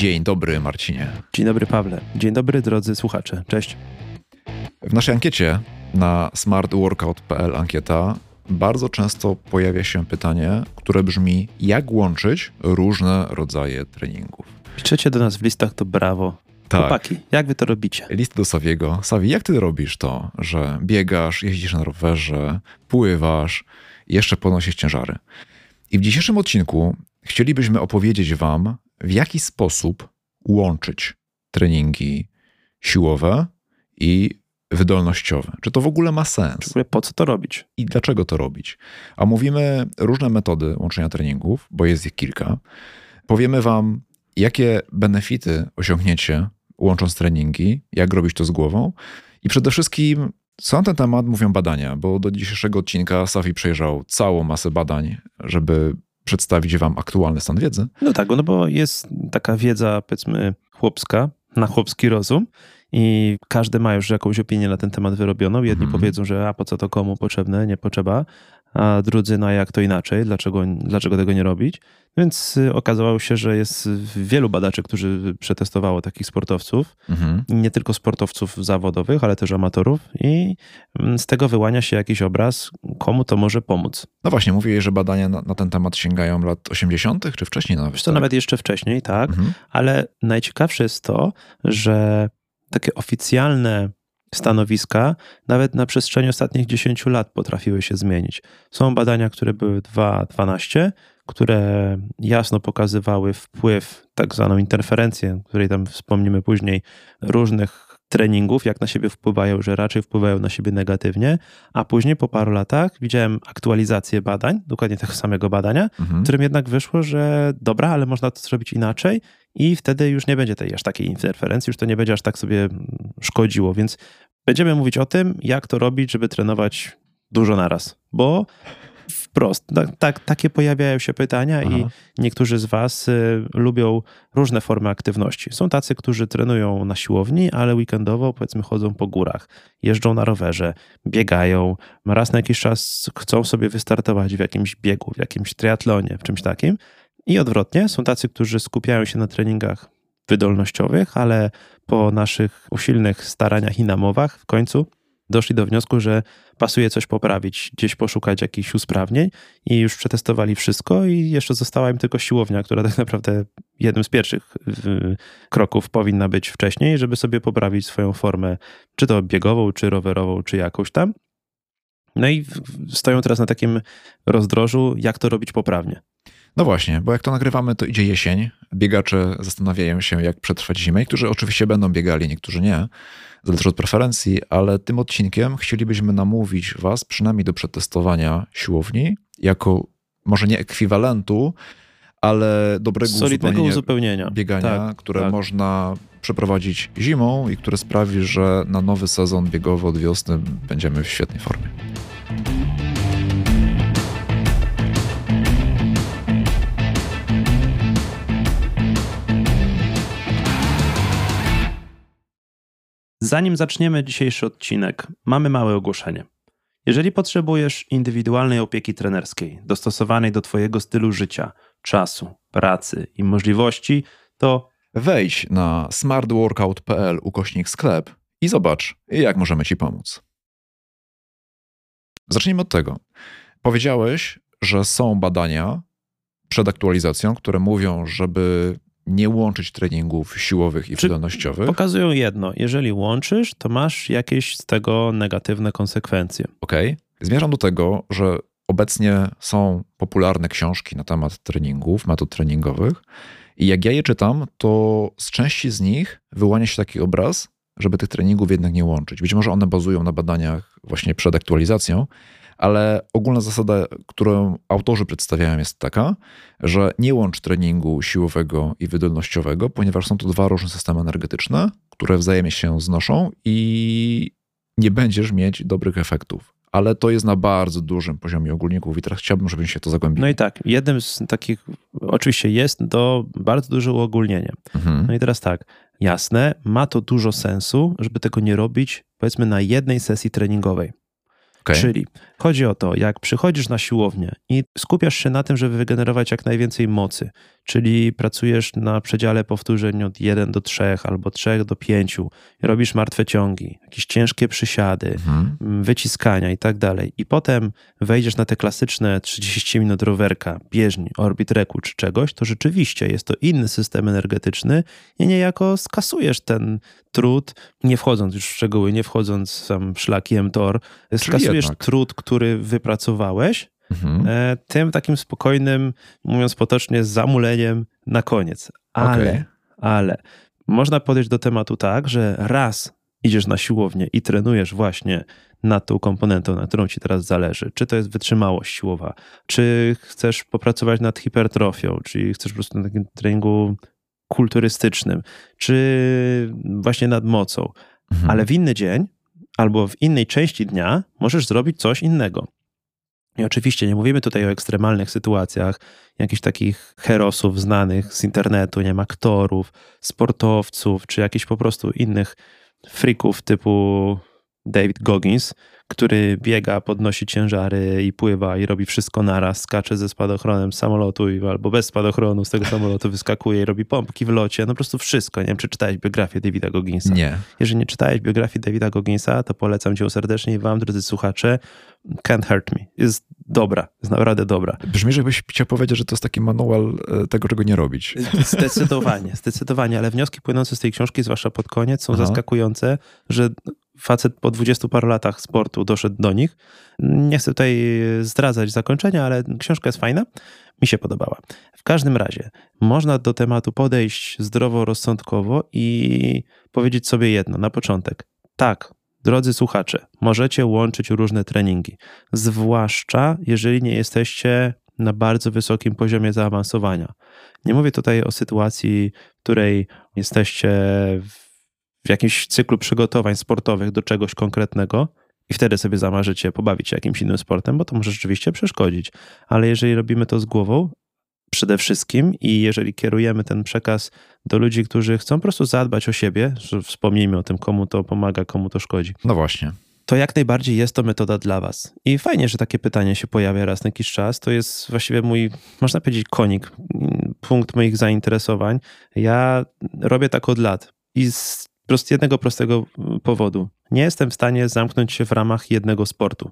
Dzień dobry, Marcinie. Dzień dobry, Pawle. Dzień dobry, drodzy słuchacze. Cześć. W naszej ankiecie na smartworkout.pl ankieta bardzo często pojawia się pytanie, które brzmi: jak łączyć różne rodzaje treningów? Piszecie do nas w listach, to brawo. Tak. Chłopaki, jak wy to robicie? List do Sawiego. Sawi, jak ty robisz to, że biegasz, jeździsz na rowerze, pływasz, jeszcze podnosisz ciężary? I w dzisiejszym odcinku chcielibyśmy opowiedzieć wam, w jaki sposób łączyć treningi siłowe i wydolnościowe. Czy to w ogóle ma sens? W ogóle po co to robić? I dlaczego to robić? A mówimy różne metody łączenia treningów, bo jest ich kilka. Powiemy wam, jakie benefity osiągniecie łącząc treningi, jak robić to z głową. I przede wszystkim, co na ten temat mówią badania, bo do dzisiejszego odcinka Safi przejrzał całą masę badań, żeby przedstawić wam aktualny stan wiedzy. No tak, no bo jest taka wiedza, powiedzmy, chłopska, na chłopski rozum i każdy ma już jakąś opinię na ten temat wyrobioną. Jedni Mhm. powiedzą, że a po co to komu potrzebne, nie potrzeba, a drudzy, no jak to inaczej, dlaczego, dlaczego tego nie robić. Więc y, okazało się, że jest wielu badaczy, którzy przetestowało takich sportowców, Mhm. nie tylko sportowców zawodowych, ale też amatorów i mm, z tego wyłania się jakiś obraz, komu to może pomóc. No właśnie, mówię, że badania na, na ten temat sięgają lat 80., czy wcześniej nawet. Wiesz to tak? nawet jeszcze wcześniej, tak, Mhm. ale najciekawsze jest to, że takie oficjalne stanowiska nawet na przestrzeni ostatnich 10 lat potrafiły się zmienić. Są badania, które były 2.12, które jasno pokazywały wpływ, tak zwaną interferencję, której tam wspomnimy później, różnych treningów, jak na siebie wpływają, że raczej wpływają na siebie negatywnie, a później po paru latach widziałem aktualizację badań, dokładnie tego samego badania, Mhm. w którym jednak wyszło, że dobra, ale można to zrobić inaczej i wtedy już nie będzie tej aż takiej interferencji, już to nie będzie aż tak sobie mm, szkodziło, więc będziemy mówić o tym, jak to robić, żeby trenować dużo naraz, bo wprost, tak, tak, takie pojawiają się pytania i Aha. niektórzy z was y, lubią różne formy aktywności. Są tacy, którzy trenują na siłowni, ale weekendowo powiedzmy chodzą po górach, jeżdżą na rowerze, biegają, raz na jakiś czas chcą sobie wystartować w jakimś biegu, w jakimś triatlonie, w czymś takim. I odwrotnie, są tacy, którzy skupiają się na treningach wydolnościowych, ale po naszych usilnych staraniach i namowach w końcu doszli do wniosku, że pasuje coś poprawić, gdzieś poszukać jakichś usprawnień i już przetestowali wszystko i jeszcze została im tylko siłownia, która tak naprawdę jednym z pierwszych kroków powinna być wcześniej, żeby sobie poprawić swoją formę, czy to biegową, czy rowerową, czy jakąś tam. No i stoją teraz na takim rozdrożu, jak to robić poprawnie. No właśnie, bo jak to nagrywamy, to idzie jesień. Biegacze zastanawiają się, jak przetrwać zimę. Niektórzy oczywiście będą biegali, niektórzy nie. Zależy od preferencji, ale tym odcinkiem chcielibyśmy namówić Was przynajmniej do przetestowania siłowni jako może nie ekwiwalentu, ale dobrego Solidnego uzupełnienia uzupełnienia. biegania, Tak, które tak. można przeprowadzić zimą i które sprawi, że na nowy sezon biegowy od wiosny będziemy w świetnej formie. Zanim zaczniemy dzisiejszy odcinek, mamy małe ogłoszenie. Jeżeli potrzebujesz indywidualnej opieki trenerskiej, dostosowanej do Twojego stylu życia, czasu, pracy i możliwości, to Wejdź na smartworkout.pl ukośnik sklep i zobacz, jak możemy Ci pomóc. Zacznijmy od tego. Powiedziałeś, że są badania przed aktualizacją, które mówią, żeby nie łączyć treningów siłowych i Czy- wydolnościowych. pokazują jedno. Jeżeli łączysz, to masz jakieś z tego negatywne konsekwencje. Ok. Zmierzam do tego, że obecnie są popularne książki na temat treningów, metod treningowych. I jak ja je czytam, to z części z nich wyłania się taki obraz, żeby tych treningów jednak nie łączyć. Być może one bazują na badaniach właśnie przed aktualizacją, ale ogólna zasada, którą autorzy przedstawiają, jest taka, że nie łącz treningu siłowego i wydolnościowego, ponieważ są to dwa różne systemy energetyczne, które wzajemnie się znoszą i nie będziesz mieć dobrych efektów. Ale to jest na bardzo dużym poziomie ogólników i teraz chciałbym, żebyśmy się to zagłębili. No i tak, jednym z takich, oczywiście jest to bardzo duże uogólnienie. Mhm. No i teraz tak, jasne, ma to dużo sensu, żeby tego nie robić, powiedzmy, na jednej sesji treningowej. Okej. Czyli Chodzi o to, jak przychodzisz na siłownię i skupiasz się na tym, żeby wygenerować jak najwięcej mocy, czyli pracujesz na przedziale powtórzeń od 1 do 3 albo 3 do 5, robisz martwe ciągi, jakieś ciężkie przysiady, mhm. wyciskania i tak dalej. I potem wejdziesz na te klasyczne 30 minut rowerka, bieżni, orbit reku czy czegoś, to rzeczywiście jest to inny system energetyczny i niejako skasujesz ten trud, nie wchodząc już w szczegóły, nie wchodząc sam szlaki mTOR, skasujesz trud, który wypracowałeś, mhm. E, tym takim spokojnym, mówiąc potocznie, zamuleniem na koniec. Ale, okay. ale można podejść do tematu tak, że raz idziesz na siłownię i trenujesz właśnie nad tą komponentą, na którą ci teraz zależy. Czy to jest wytrzymałość siłowa, czy chcesz popracować nad hipertrofią, czy chcesz po prostu na takim treningu kulturystycznym, czy właśnie nad mocą. Mhm. Ale w inny dzień albo w innej części dnia możesz zrobić coś innego. I oczywiście nie mówimy tutaj o ekstremalnych sytuacjach, jakichś takich herosów znanych z internetu, nie wiem, aktorów, sportowców, czy jakichś po prostu innych freaków typu David Goggins, który biega, podnosi ciężary i pływa i robi wszystko naraz, skacze ze spadochronem z samolotu albo bez spadochronu z tego samolotu wyskakuje i robi pompki w locie, no po prostu wszystko. Nie wiem, czy czytałeś biografię Davida Gogginsa. Nie. Jeżeli nie czytałeś biografii Davida Gogginsa, to polecam cię serdecznie i wam, drodzy słuchacze, Can't Hurt Me. Jest dobra, jest naprawdę dobra. Brzmi, żebyś chciał powiedzieć, że to jest taki manual e, tego, czego nie robić. Zdecydowanie, zdecydowanie, ale wnioski płynące z tej książki, zwłaszcza pod koniec, są Aha. zaskakujące, że facet po dwudziestu paru latach sportu doszedł do nich. Nie chcę tutaj zdradzać zakończenia, ale książka jest fajna. Mi się podobała. W każdym razie, można do tematu podejść zdrowo-rozsądkowo i powiedzieć sobie jedno na początek. Tak, drodzy słuchacze, możecie łączyć różne treningi, zwłaszcza jeżeli nie jesteście na bardzo wysokim poziomie zaawansowania. Nie mówię tutaj o sytuacji, w której jesteście w w jakimś cyklu przygotowań sportowych do czegoś konkretnego i wtedy sobie zamarzycie pobawić się jakimś innym sportem, bo to może rzeczywiście przeszkodzić. Ale jeżeli robimy to z głową, przede wszystkim i jeżeli kierujemy ten przekaz do ludzi, którzy chcą po prostu zadbać o siebie, że wspomnijmy o tym, komu to pomaga, komu to szkodzi. No właśnie. To jak najbardziej jest to metoda dla Was. I fajnie, że takie pytanie się pojawia raz na jakiś czas. To jest właściwie mój, można powiedzieć, konik, punkt moich zainteresowań. Ja robię tak od lat i z z jednego prostego mm, powodu. Nie jestem w stanie zamknąć się w ramach jednego sportu,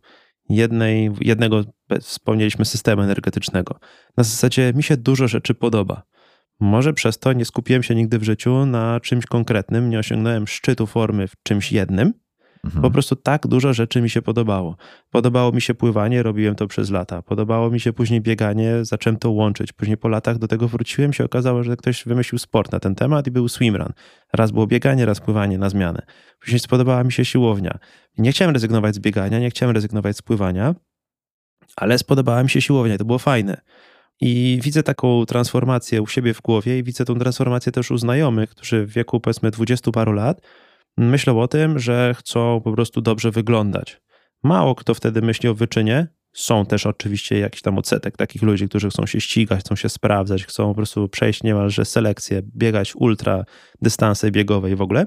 jednej, jednego, wspomnieliśmy, systemu energetycznego. Na zasadzie mi się dużo rzeczy podoba. Może przez to nie skupiłem się nigdy w życiu na czymś konkretnym, nie osiągnąłem szczytu formy w czymś jednym, Mhm. Po prostu tak dużo rzeczy mi się podobało. Podobało mi się pływanie, robiłem to przez lata. Podobało mi się później bieganie, zacząłem to łączyć. Później po latach do tego wróciłem, się okazało, że ktoś wymyślił sport na ten temat i był swimrun. Raz było bieganie, raz pływanie na zmianę. Później spodobała mi się siłownia. Nie chciałem rezygnować z biegania, nie chciałem rezygnować z pływania, ale spodobała mi się siłownia to było fajne. I widzę taką transformację u siebie w głowie i widzę tą transformację też u znajomych, którzy w wieku powiedzmy dwudziestu paru lat myślą o tym, że chcą po prostu dobrze wyglądać. Mało kto wtedy myśli o wyczynie. Są też oczywiście jakiś tam odsetek takich ludzi, którzy chcą się ścigać, chcą się sprawdzać, chcą po prostu przejść niemalże selekcję, biegać ultra dystanse biegowe i w ogóle.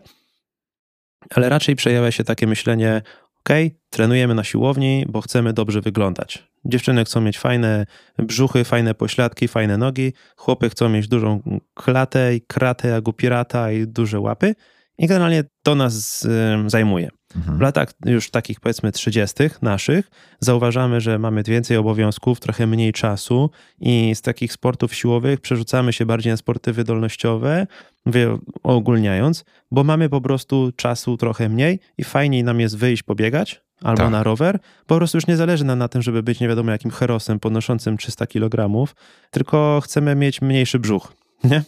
Ale raczej przejawia się takie myślenie, ok, trenujemy na siłowni, bo chcemy dobrze wyglądać. Dziewczyny chcą mieć fajne brzuchy, fajne pośladki, fajne nogi. Chłopy chcą mieć dużą klatę i kratę jak u pirata i duże łapy. I generalnie to nas zajmuje. Mhm. W latach już takich powiedzmy 30. naszych zauważamy, że mamy więcej obowiązków, trochę mniej czasu i z takich sportów siłowych przerzucamy się bardziej na sporty wydolnościowe, mówię ogólniając, bo mamy po prostu czasu trochę mniej i fajniej nam jest wyjść pobiegać albo tak. na rower. Po prostu już nie zależy nam na tym, żeby być nie wiadomo jakim herosem podnoszącym 300 kg, tylko chcemy mieć mniejszy brzuch. Nie?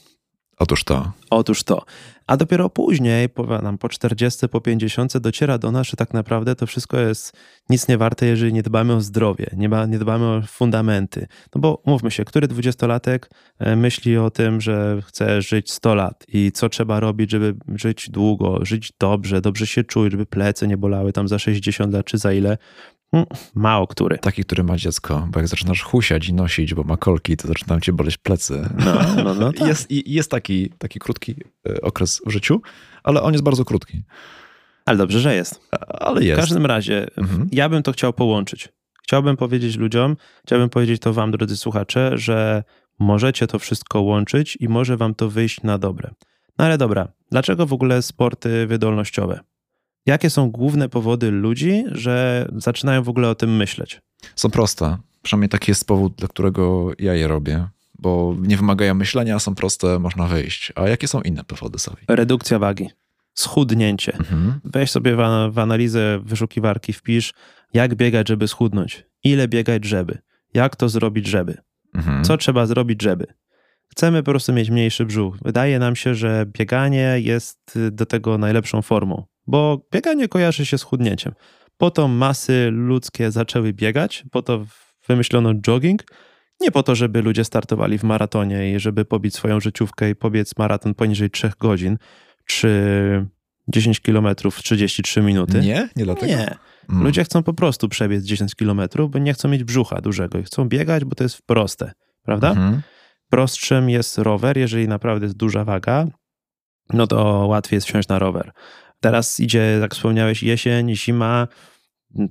Otóż to. Otóż to. A dopiero później, powiadam, po 40, po 50 dociera do nas, że tak naprawdę to wszystko jest nic nie warte, jeżeli nie dbamy o zdrowie, nie, nie dbamy o fundamenty. No bo mówmy się, który dwudziestolatek e, myśli o tym, że chce żyć 100 lat i co trzeba robić, żeby żyć długo, żyć dobrze, dobrze się czuć, żeby plece nie bolały tam za 60 lat czy za ile. Mm, mało który. Taki, który ma dziecko, bo jak zaczynasz husiać i nosić, bo ma kolki, to zaczynają cię boleć plecy. No, no, no tak. jest, jest taki, taki krótki e, okres w życiu, ale on jest bardzo krótki. Ale dobrze, że jest. Ale jest. W każdym razie, mhm. ja bym to chciał połączyć. chciałbym powiedzieć ludziom, chciałbym powiedzieć to wam, drodzy słuchacze, że możecie to wszystko łączyć i może wam to wyjść na dobre. No ale dobra, dlaczego w ogóle sporty wydolnościowe? Jakie są główne powody ludzi, że zaczynają w ogóle o tym myśleć? Są proste. Przynajmniej taki jest powód, dla którego ja je robię, bo nie wymagają myślenia, są proste, można wyjść. A jakie są inne powody, Sawi? Redukcja wagi, schudnięcie. Mhm. Weź sobie w, analizę wyszukiwarki, wpisz, jak biegać, żeby schudnąć, ile biegać, żeby, jak to zrobić, żeby, mhm. co trzeba zrobić, żeby. Chcemy po prostu mieć mniejszy brzuch. Wydaje nam się, że bieganie jest do tego najlepszą formą, bo bieganie kojarzy się z chudnięciem. Po to masy ludzkie zaczęły biegać, po to wymyślono jogging, nie po to, żeby ludzie startowali w maratonie i żeby pobić swoją życiówkę i pobiec maraton poniżej 3 godzin, czy 10 kilometrów w 33 minuty. Nie? Nie dlatego? Nie. Mm. Ludzie chcą po prostu przebiec 10 kilometrów, bo nie chcą mieć brzucha dużego i chcą biegać, bo to jest proste, prawda? Mhm. Prostszym jest rower, jeżeli naprawdę jest duża waga, no to łatwiej jest wsiąść na rower. Teraz idzie, jak wspomniałeś, jesień, zima,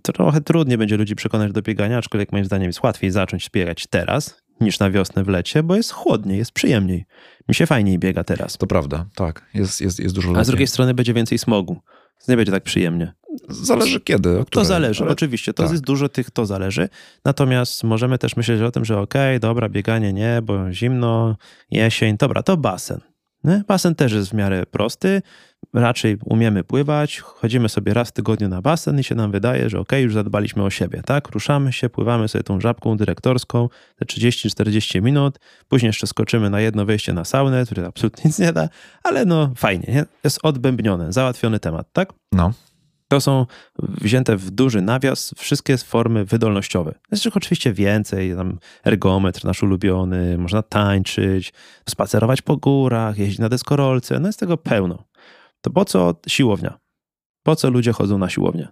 trochę trudniej będzie ludzi przekonać do biegania, aczkolwiek moim zdaniem jest łatwiej zacząć biegać teraz niż na wiosnę w lecie, bo jest chłodniej, jest przyjemniej. Mi się fajniej biega teraz. To prawda, tak. Jest, jest, jest dużo lepiej. A z drugiej strony będzie więcej smogu. Nie będzie tak przyjemnie. Zależy kiedy. To zależy, ale... oczywiście. To tak. jest dużo tych, to zależy. Natomiast możemy też myśleć o tym, że okej, okay, dobra, bieganie nie, bo zimno, jesień, dobra, to basen. Nie? Basen też jest w miarę prosty. Raczej umiemy pływać, chodzimy sobie raz w tygodniu na basen i się nam wydaje, że ok, już zadbaliśmy o siebie, tak? Ruszamy się, pływamy sobie tą żabką dyrektorską te 30-40 minut, później jeszcze skoczymy na jedno wejście na saunę, które absolutnie nic nie da, ale no fajnie, nie? Jest odbębnione, załatwiony temat, tak? No. To są wzięte w duży nawias wszystkie formy wydolnościowe. Jest ich oczywiście więcej, tam ergometr nasz ulubiony, można tańczyć, spacerować po górach, jeździć na deskorolce, no jest tego pełno. To po co siłownia? Po co ludzie chodzą na siłownię?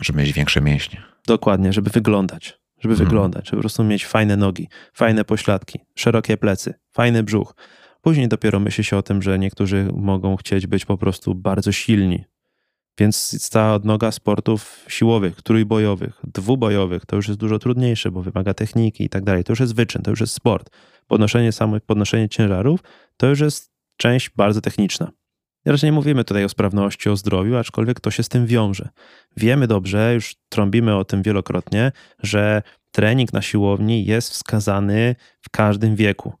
Żeby mieć większe mięśnie. Dokładnie, żeby wyglądać. Żeby hmm. wyglądać, żeby po prostu mieć fajne nogi, fajne pośladki, szerokie plecy, fajny brzuch. Później dopiero myśli się o tym, że niektórzy mogą chcieć być po prostu bardzo silni, więc ta odnoga sportów siłowych, trójbojowych, dwubojowych to już jest dużo trudniejsze, bo wymaga techniki i tak dalej. To już jest wyczyn, to już jest sport. Podnoszenie samych, podnoszenie ciężarów to już jest część bardzo techniczna. Teraz nie mówimy tutaj o sprawności, o zdrowiu, aczkolwiek to się z tym wiąże. Wiemy dobrze, już trąbimy o tym wielokrotnie, że trening na siłowni jest wskazany w każdym wieku.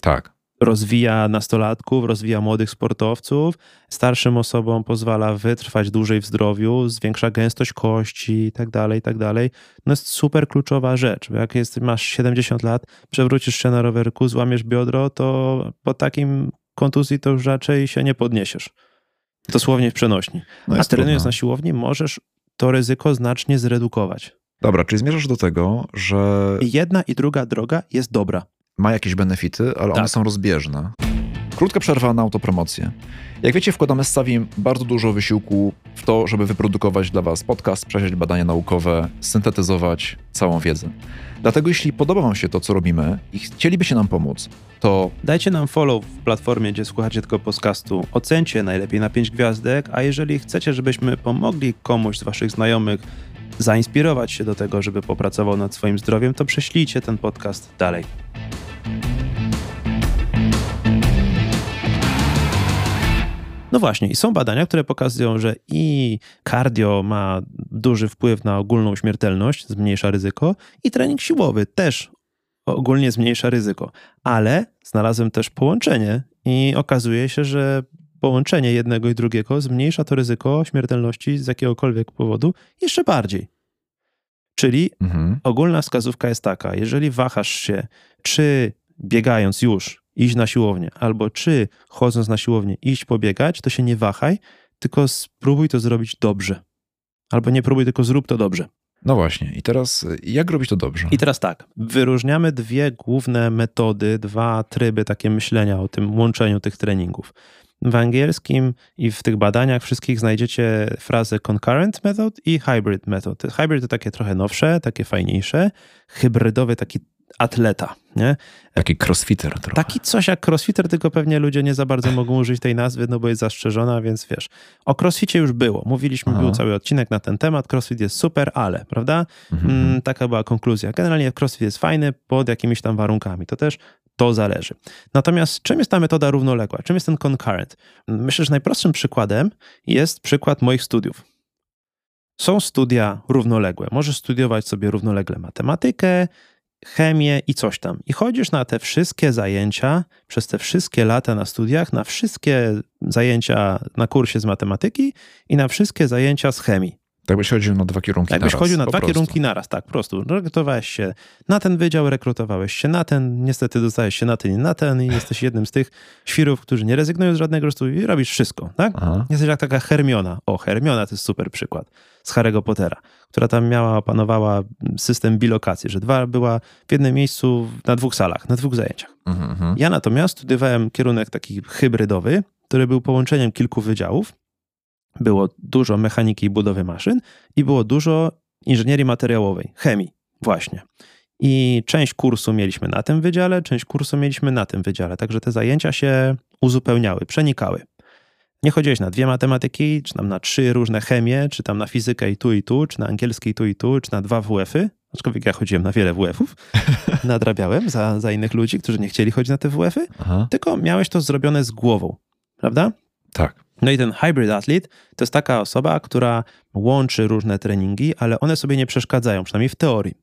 Tak rozwija nastolatków, rozwija młodych sportowców, starszym osobom pozwala wytrwać dłużej w zdrowiu, zwiększa gęstość kości i tak dalej, i tak dalej. No jest super kluczowa rzecz. Jak jest, masz 70 lat, przewrócisz się na rowerku, złamiesz biodro, to po takim kontuzji to już raczej się nie podniesiesz. Dosłownie w przenośni. No A trenując na siłowni możesz to ryzyko znacznie zredukować. Dobra, czyli zmierzasz do tego, że. Jedna i druga droga jest dobra ma jakieś benefity, ale tak. one są rozbieżne. Krótka przerwa na autopromocję. Jak wiecie, wkładamy z Savim bardzo dużo wysiłku w to, żeby wyprodukować dla Was podcast, przejrzeć badania naukowe, syntetyzować całą wiedzę. Dlatego jeśli podoba Wam się to, co robimy i chcielibyście nam pomóc, to... Dajcie nam follow w platformie, gdzie słuchacie tego podcastu. Ocencie najlepiej na 5 gwiazdek, a jeżeli chcecie, żebyśmy pomogli komuś z Waszych znajomych zainspirować się do tego, żeby popracował nad swoim zdrowiem, to prześlijcie ten podcast dalej. No właśnie, i są badania, które pokazują, że i cardio ma duży wpływ na ogólną śmiertelność, zmniejsza ryzyko, i trening siłowy też ogólnie zmniejsza ryzyko. Ale znalazłem też połączenie i okazuje się, że połączenie jednego i drugiego zmniejsza to ryzyko śmiertelności z jakiegokolwiek powodu jeszcze bardziej. Czyli mhm. ogólna wskazówka jest taka: jeżeli wahasz się, czy biegając już iść na siłownię, albo czy chodząc na siłownię iść pobiegać, to się nie wahaj, tylko spróbuj to zrobić dobrze. Albo nie próbuj, tylko zrób to dobrze. No właśnie, i teraz jak robić to dobrze? I teraz tak, wyróżniamy dwie główne metody, dwa tryby takie myślenia o tym łączeniu tych treningów. W angielskim i w tych badaniach wszystkich znajdziecie frazę concurrent method i hybrid method. Hybrid to takie trochę nowsze, takie fajniejsze. Hybrydowy taki atleta, nie? Taki crossfitter trochę. Taki coś jak crossfitter, tylko pewnie ludzie nie za bardzo mogą użyć tej nazwy, no bo jest zastrzeżona, więc wiesz. O crossficie już było. Mówiliśmy, Aha. był cały odcinek na ten temat. Crossfit jest super, ale, prawda? Mhm. Mm, taka była konkluzja. Generalnie crossfit jest fajny pod jakimiś tam warunkami. To też to zależy. Natomiast czym jest ta metoda równoległa? Czym jest ten concurrent? Myślę, że najprostszym przykładem jest przykład moich studiów. Są studia równoległe. Możesz studiować sobie równolegle matematykę, chemię i coś tam. I chodzisz na te wszystkie zajęcia przez te wszystkie lata na studiach, na wszystkie zajęcia na kursie z matematyki i na wszystkie zajęcia z chemii. Tak byś chodził na dwa kierunki tak naraz. Byś chodził na dwa prostu. kierunki naraz, tak, po prostu. Rekrutowałeś się na ten wydział, rekrutowałeś się na ten, niestety dostałeś się na ten i na ten i jesteś jednym z tych świrów, którzy nie rezygnują z żadnego studium i robisz wszystko, tak? Aha. Jesteś jak taka Hermiona. O, Hermiona to jest super przykład z Harry'ego Pottera, która tam miała, opanowała system bilokacji, że dwa była w jednym miejscu na dwóch salach, na dwóch zajęciach. Mhm, mhm. Ja natomiast studiowałem kierunek taki hybrydowy, który był połączeniem kilku wydziałów było dużo mechaniki i budowy maszyn i było dużo inżynierii materiałowej, chemii, właśnie. I część kursu mieliśmy na tym wydziale, część kursu mieliśmy na tym wydziale, także te zajęcia się uzupełniały, przenikały. Nie chodziłeś na dwie matematyki, czy tam na trzy różne chemie, czy tam na fizykę i tu i tu, czy na angielski i tu i tu, czy na dwa WF-y. Aczkolwiek ja chodziłem na wiele WF-ów, nadrabiałem za, za innych ludzi, którzy nie chcieli chodzić na te WF-y, Aha. tylko miałeś to zrobione z głową, prawda? Tak. No i ten hybrid athlete to jest taka osoba, która łączy różne treningi, ale one sobie nie przeszkadzają, przynajmniej w teorii.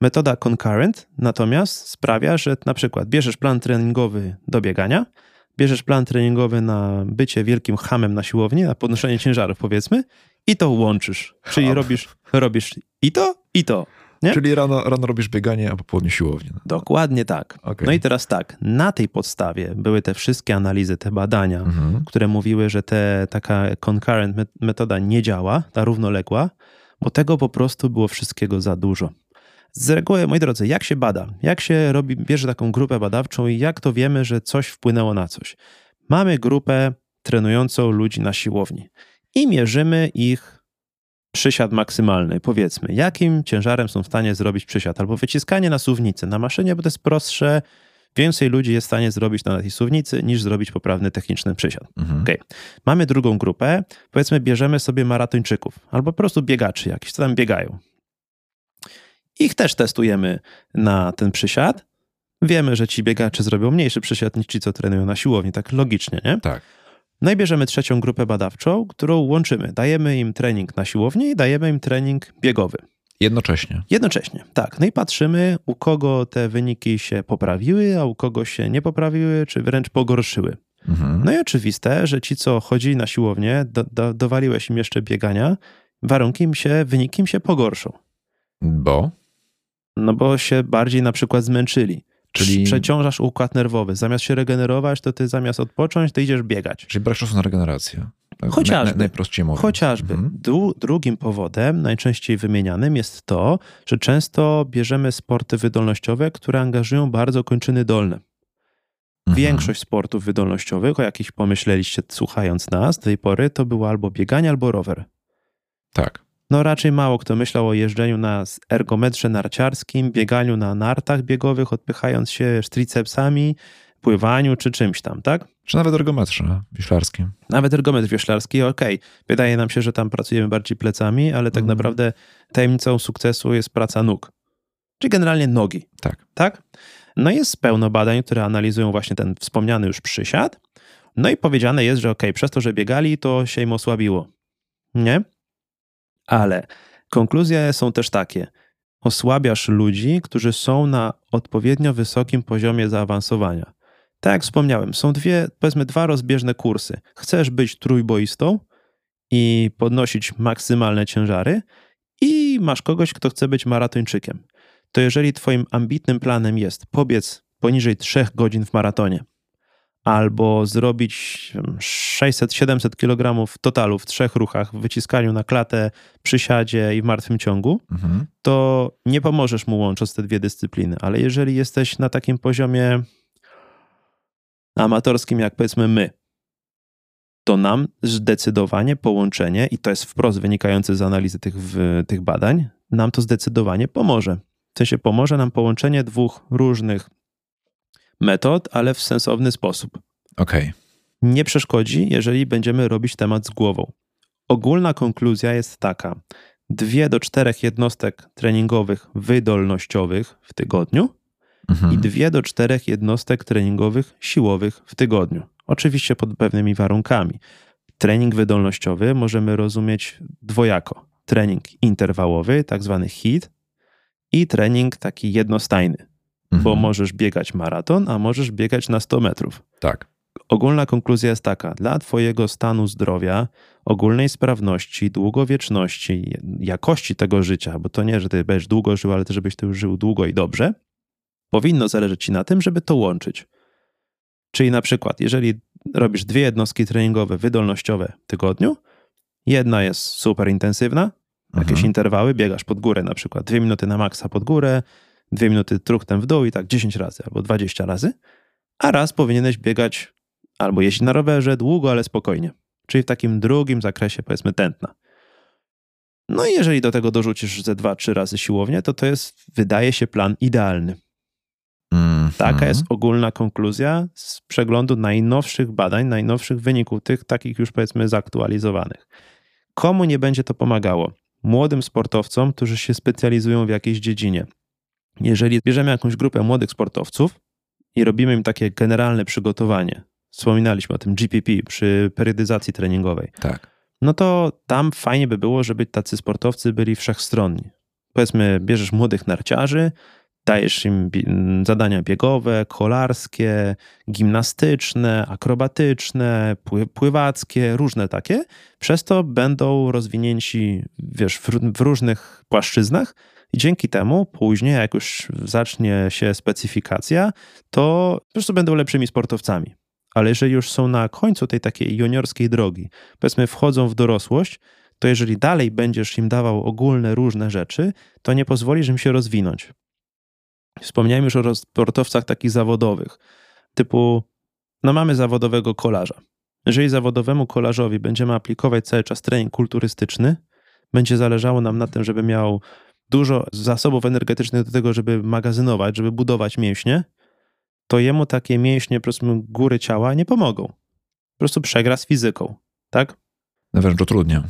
Metoda concurrent natomiast sprawia, że na przykład bierzesz plan treningowy do biegania, bierzesz plan treningowy na bycie wielkim hamem na siłowni, na podnoszenie ciężarów powiedzmy i to łączysz. Czyli robisz, robisz i to, i to. Nie? Czyli rano, rano robisz bieganie, a po południu siłownię. Dokładnie tak. Okay. No i teraz tak, na tej podstawie były te wszystkie analizy, te badania, mhm. które mówiły, że te, taka concurrent metoda nie działa, ta równoległa, bo tego po prostu było wszystkiego za dużo. Z reguły, moi drodzy, jak się bada? Jak się robi, bierze taką grupę badawczą i jak to wiemy, że coś wpłynęło na coś? Mamy grupę trenującą ludzi na siłowni i mierzymy ich przysiad maksymalny, powiedzmy, jakim ciężarem są w stanie zrobić przysiad, albo wyciskanie na suwnicy. Na maszynie, bo to jest prostsze, więcej ludzi jest w stanie zrobić na tej suwnicy, niż zrobić poprawny techniczny przysiad. Mhm. Okay. Mamy drugą grupę, powiedzmy, bierzemy sobie maratończyków, albo po prostu biegaczy jakiś, co tam biegają. Ich też testujemy na ten przysiad. Wiemy, że ci biegacze zrobią mniejszy przysiad niż ci, co trenują na siłowni, tak logicznie, nie? Tak. No i bierzemy trzecią grupę badawczą, którą łączymy. Dajemy im trening na siłowni i dajemy im trening biegowy. Jednocześnie. Jednocześnie, tak. No i patrzymy, u kogo te wyniki się poprawiły, a u kogo się nie poprawiły, czy wręcz pogorszyły. Mhm. No i oczywiste, że ci, co chodzili na siłownię, do, do, dowaliłeś im jeszcze biegania, warunki im się, wyniki im się pogorszą. Bo? No bo się bardziej na przykład zmęczyli. Czyli przeciążasz układ nerwowy. Zamiast się regenerować, to ty zamiast odpocząć, to idziesz biegać. Czyli brak czasu na regenerację. Tak chociażby. Na, najprościej mówiąc. Chociażby. Mhm. Dru, drugim powodem, najczęściej wymienianym, jest to, że często bierzemy sporty wydolnościowe, które angażują bardzo kończyny dolne. Mhm. Większość sportów wydolnościowych, o jakich pomyśleliście słuchając nas do tej pory, to było albo bieganie, albo rower. Tak no raczej mało kto myślał o jeżdżeniu na ergometrze narciarskim, bieganiu na nartach biegowych, odpychając się tricepsami, pływaniu czy czymś tam, tak? Czy nawet ergometrze wioślarskim. Nawet ergometr wioślarski, okej. Okay. Wydaje nam się, że tam pracujemy bardziej plecami, ale tak mm. naprawdę tajemnicą sukcesu jest praca nóg. Czyli generalnie nogi. Tak. Tak? No jest pełno badań, które analizują właśnie ten wspomniany już przysiad. No i powiedziane jest, że okej, okay, przez to, że biegali, to się im osłabiło. Nie? Ale konkluzje są też takie. Osłabiasz ludzi, którzy są na odpowiednio wysokim poziomie zaawansowania. Tak jak wspomniałem, są dwie, powiedzmy, dwa rozbieżne kursy. Chcesz być trójboistą i podnosić maksymalne ciężary, i masz kogoś, kto chce być maratończykiem. To jeżeli Twoim ambitnym planem jest pobiec poniżej 3 godzin w maratonie, albo zrobić 600-700 kg totalu w trzech ruchach, w wyciskaniu na klatę, przysiadzie i w martwym ciągu, mhm. to nie pomożesz mu łącząc te dwie dyscypliny. Ale jeżeli jesteś na takim poziomie amatorskim, jak powiedzmy my, to nam zdecydowanie połączenie, i to jest wprost wynikające z analizy tych, tych badań, nam to zdecydowanie pomoże. W sensie pomoże nam połączenie dwóch różnych metod, ale w sensowny sposób. Okej. Okay. Nie przeszkodzi, jeżeli będziemy robić temat z głową. Ogólna konkluzja jest taka: dwie do czterech jednostek treningowych wydolnościowych w tygodniu mhm. i dwie do czterech jednostek treningowych siłowych w tygodniu. Oczywiście pod pewnymi warunkami. Trening wydolnościowy możemy rozumieć dwojako. Trening interwałowy, tak zwany HIIT, i trening taki jednostajny, mhm. bo możesz biegać maraton, a możesz biegać na 100 metrów. Tak. Ogólna konkluzja jest taka: dla Twojego stanu zdrowia, ogólnej sprawności, długowieczności, jakości tego życia, bo to nie, że Ty będziesz długo żył, ale też żebyś Ty żył długo i dobrze, powinno zależeć Ci na tym, żeby to łączyć. Czyli na przykład, jeżeli robisz dwie jednostki treningowe wydolnościowe w tygodniu, jedna jest super intensywna, jakieś mhm. interwały, biegasz pod górę na przykład, dwie minuty na maksa pod górę, dwie minuty truchtem w dół i tak 10 razy albo 20 razy, a raz powinieneś biegać albo jeździć na rowerze długo, ale spokojnie. Czyli w takim drugim zakresie, powiedzmy, tętna. No i jeżeli do tego dorzucisz ze dwa, trzy razy siłownię, to to jest, wydaje się, plan idealny. Mm -hmm. Taka jest ogólna konkluzja z przeglądu najnowszych badań, najnowszych wyników, tych takich już powiedzmy zaktualizowanych. Komu nie będzie to pomagało? Młodym sportowcom, którzy się specjalizują w jakiejś dziedzinie. Jeżeli bierzemy jakąś grupę młodych sportowców i robimy im takie generalne przygotowanie, wspominaliśmy o tym GPP przy periodyzacji treningowej. Tak. No to tam fajnie by było, żeby tacy sportowcy byli wszechstronni. Powiedzmy, bierzesz młodych narciarzy, dajesz im zadania biegowe, kolarskie, gimnastyczne, akrobatyczne, pływackie, różne takie. Przez to będą rozwinięci, wiesz, w, w różnych płaszczyznach i dzięki temu później, jak już zacznie się specyfikacja, to po prostu będą lepszymi sportowcami ale jeżeli już są na końcu tej takiej juniorskiej drogi, powiedzmy wchodzą w dorosłość, to jeżeli dalej będziesz im dawał ogólne różne rzeczy, to nie pozwolisz im się rozwinąć. Wspomniałem już o sportowcach takich zawodowych, typu, no mamy zawodowego kolarza. Jeżeli zawodowemu kolarzowi będziemy aplikować cały czas trening kulturystyczny, będzie zależało nam na tym, żeby miał dużo zasobów energetycznych do tego, żeby magazynować, żeby budować mięśnie, to jemu takie mięśnie, po prostu góry ciała nie pomogą. Po prostu przegra z fizyką, tak? Wręcz utrudnia.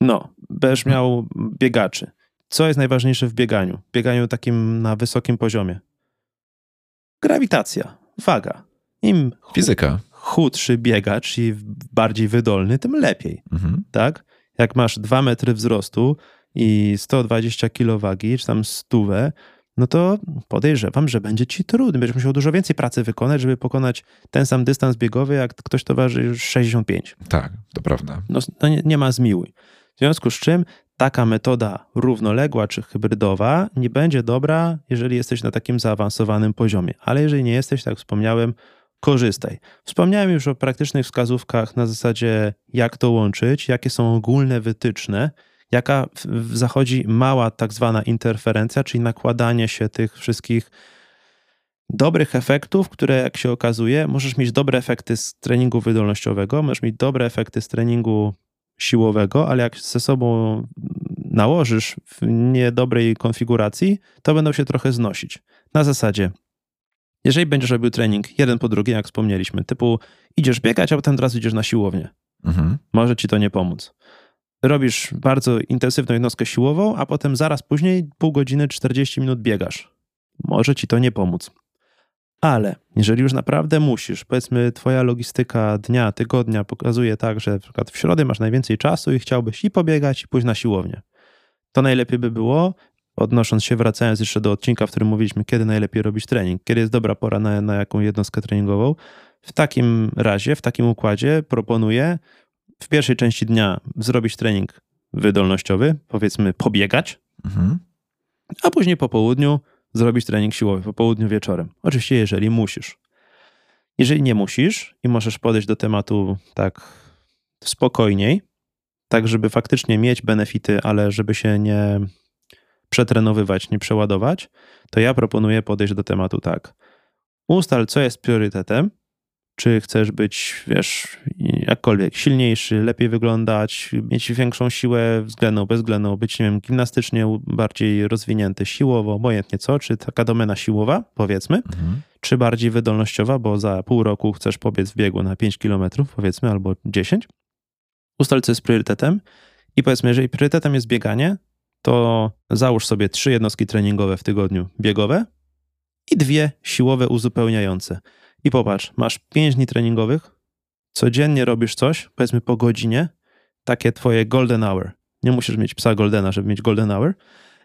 No, będziesz miał biegaczy. Co jest najważniejsze w bieganiu? Bieganiu takim na wysokim poziomie. Grawitacja, waga. Im Fizyka. chudszy biegacz i bardziej wydolny, tym lepiej, mhm. tak? Jak masz 2 metry wzrostu i 120 kg wagi, czy tam stówę, no to podejrzewam, że będzie ci trudny. Będziesz musiał dużo więcej pracy wykonać, żeby pokonać ten sam dystans biegowy, jak ktoś to waży już 65. Tak, to prawda. No, no nie, nie ma zmiłuj. W związku z czym taka metoda równoległa czy hybrydowa nie będzie dobra, jeżeli jesteś na takim zaawansowanym poziomie. Ale jeżeli nie jesteś, tak wspomniałem, korzystaj. Wspomniałem już o praktycznych wskazówkach na zasadzie, jak to łączyć, jakie są ogólne wytyczne, jaka zachodzi mała tak zwana interferencja, czyli nakładanie się tych wszystkich dobrych efektów, które jak się okazuje, możesz mieć dobre efekty z treningu wydolnościowego, możesz mieć dobre efekty z treningu siłowego, ale jak ze sobą nałożysz w niedobrej konfiguracji, to będą się trochę znosić. Na zasadzie, jeżeli będziesz robił trening jeden po drugim, jak wspomnieliśmy, typu idziesz biegać, a potem teraz idziesz na siłownię, mhm. może ci to nie pomóc robisz bardzo intensywną jednostkę siłową, a potem zaraz później pół godziny, 40 minut biegasz. Może ci to nie pomóc. Ale jeżeli już naprawdę musisz, powiedzmy, twoja logistyka dnia, tygodnia pokazuje tak, że na przykład w środę masz najwięcej czasu i chciałbyś i pobiegać, i pójść na siłownię, to najlepiej by było, odnosząc się, wracając jeszcze do odcinka, w którym mówiliśmy, kiedy najlepiej robić trening, kiedy jest dobra pora na, na jaką jednostkę treningową, w takim razie, w takim układzie proponuję w pierwszej części dnia zrobić trening wydolnościowy, powiedzmy pobiegać, mhm. a później po południu zrobić trening siłowy, po południu wieczorem. Oczywiście, jeżeli musisz. Jeżeli nie musisz i możesz podejść do tematu tak spokojniej, tak żeby faktycznie mieć benefity, ale żeby się nie przetrenowywać, nie przeładować, to ja proponuję podejść do tematu tak. Ustal, co jest priorytetem, czy chcesz być, wiesz, jakkolwiek silniejszy, lepiej wyglądać, mieć większą siłę względną, bezwzględną, być, nie wiem, gimnastycznie bardziej rozwinięty, siłowo, obojętnie co, czy taka domena siłowa, powiedzmy, mhm. czy bardziej wydolnościowa, bo za pół roku chcesz pobiec w biegu na 5 km, powiedzmy, albo 10. Ustal, co jest priorytetem i powiedzmy, jeżeli priorytetem jest bieganie, to załóż sobie trzy jednostki treningowe w tygodniu biegowe i dwie siłowe uzupełniające. I popatrz, masz 5 dni treningowych, codziennie robisz coś, powiedzmy po godzinie, takie twoje golden hour. Nie musisz mieć psa goldena, żeby mieć golden hour.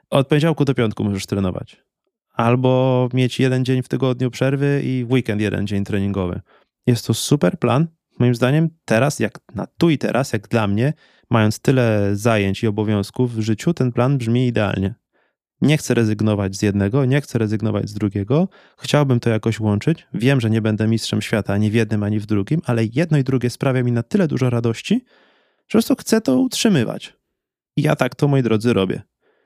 Od poniedziałku do piątku możesz trenować. Albo mieć jeden dzień w tygodniu przerwy i w weekend jeden dzień treningowy. Jest to super plan. Moim zdaniem teraz, jak na tu i teraz, jak dla mnie, mając tyle zajęć i obowiązków w życiu, ten plan brzmi idealnie. Nie chcę rezygnować z jednego, nie chcę rezygnować z drugiego. Chciałbym to jakoś łączyć. Wiem, że nie będę mistrzem świata ani w jednym, ani w drugim, ale jedno i drugie sprawia mi na tyle dużo radości, że po prostu chcę to utrzymywać. I ja tak to, moi drodzy, robię.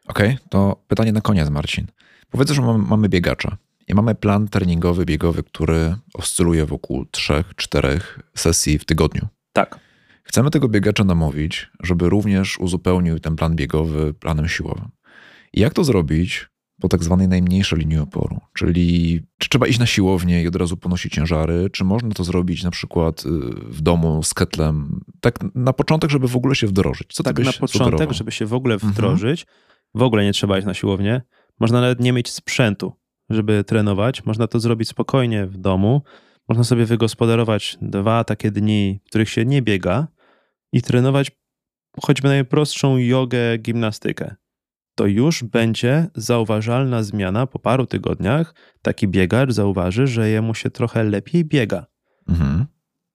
Okej, okay, to pytanie na koniec, Marcin. Powiedzmy, że mamy, mamy biegacza i mamy plan treningowy, biegowy, który oscyluje wokół 3-4 sesji w tygodniu. Tak. Chcemy tego biegacza namówić, żeby również uzupełnił ten plan biegowy planem siłowym. Jak to zrobić po tak zwanej najmniejszej linii oporu? Czyli czy trzeba iść na siłownię i od razu ponosić ciężary, czy można to zrobić na przykład y, w domu z ketlem? Tak na początek, żeby w ogóle się wdrożyć. Co tak na początek, sugerował? żeby się w ogóle mhm. wdrożyć, mhm. w ogóle nie trzeba iść na siłownię. Można nawet nie mieć sprzętu, żeby trenować. Można to zrobić spokojnie w domu. Można sobie wygospodarować dwa takie dni, w których się nie biega i trenować choćby najprostszą jogę, gimnastykę to już będzie zauważalna zmiana po paru tygodniach. Taki biegacz zauważy, że jemu się trochę lepiej biega. Mhm.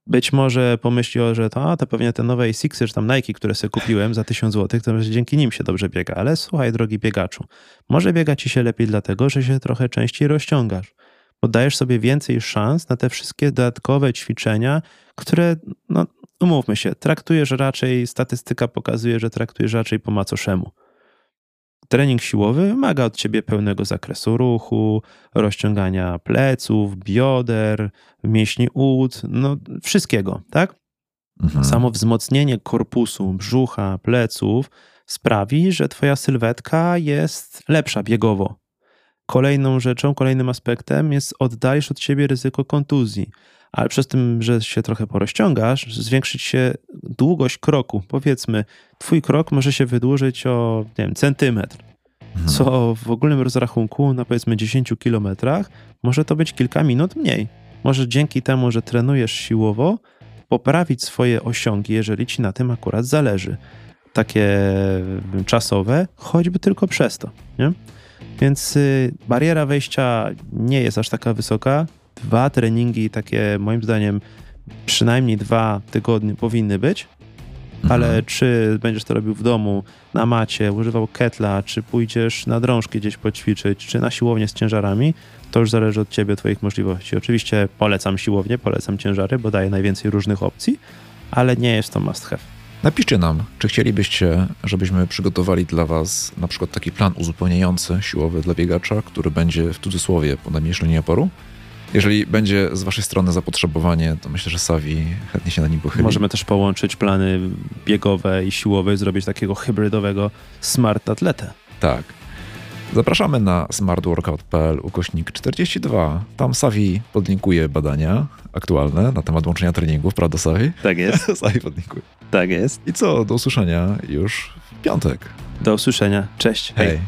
Być może pomyśli, że to, a, to pewnie te nowe Sixy, czy tam Nike, które sobie kupiłem za 1000 zł, to dzięki nim się dobrze biega. Ale słuchaj, drogi biegaczu, może biega ci się lepiej dlatego, że się trochę częściej rozciągasz. Bo dajesz sobie więcej szans na te wszystkie dodatkowe ćwiczenia, które, no umówmy się, traktujesz raczej, statystyka pokazuje, że traktujesz raczej po macoszemu. Trening siłowy wymaga od ciebie pełnego zakresu ruchu, rozciągania pleców, bioder, mięśni ud, no wszystkiego, tak? Mhm. Samo wzmocnienie korpusu, brzucha, pleców sprawi, że twoja sylwetka jest lepsza biegowo. Kolejną rzeczą, kolejnym aspektem jest oddalisz od siebie ryzyko kontuzji, ale przez tym, że się trochę porozciągasz, zwiększyć się długość kroku. Powiedzmy, twój krok może się wydłużyć o nie wiem, centymetr, mhm. co w ogólnym rozrachunku na powiedzmy 10 kilometrach może to być kilka minut mniej. Może dzięki temu, że trenujesz siłowo, poprawić swoje osiągi, jeżeli ci na tym akurat zależy. Takie czasowe, choćby tylko przez to. Nie? Więc y, bariera wejścia nie jest aż taka wysoka. Dwa treningi, takie moim zdaniem, przynajmniej dwa tygodnie powinny być. Ale mhm. czy będziesz to robił w domu, na macie, używał ketla, czy pójdziesz na drążki gdzieś poćwiczyć, czy na siłownię z ciężarami, to już zależy od ciebie, twoich możliwości. Oczywiście polecam siłownię, polecam ciężary, bo daje najwięcej różnych opcji, ale nie jest to must have. Napiszcie nam, czy chcielibyście, żebyśmy przygotowali dla Was na przykład taki plan uzupełniający siłowy dla biegacza, który będzie w cudzysłowie po najmniejszej linii oporu. Jeżeli będzie z Waszej strony zapotrzebowanie, to myślę, że Savi chętnie się na nim pochyli. Możemy też połączyć plany biegowe i siłowe i zrobić takiego hybrydowego smart atletę. Tak. Zapraszamy na smartworkout.pl ukośnik 42. Tam Savi podlinkuje badania aktualne na temat łączenia treningów, prawda Savi? Tak jest. Savi podlinkuje. Tak jest. I co, do usłyszenia już w piątek. Do usłyszenia. Cześć. Hej. Hej.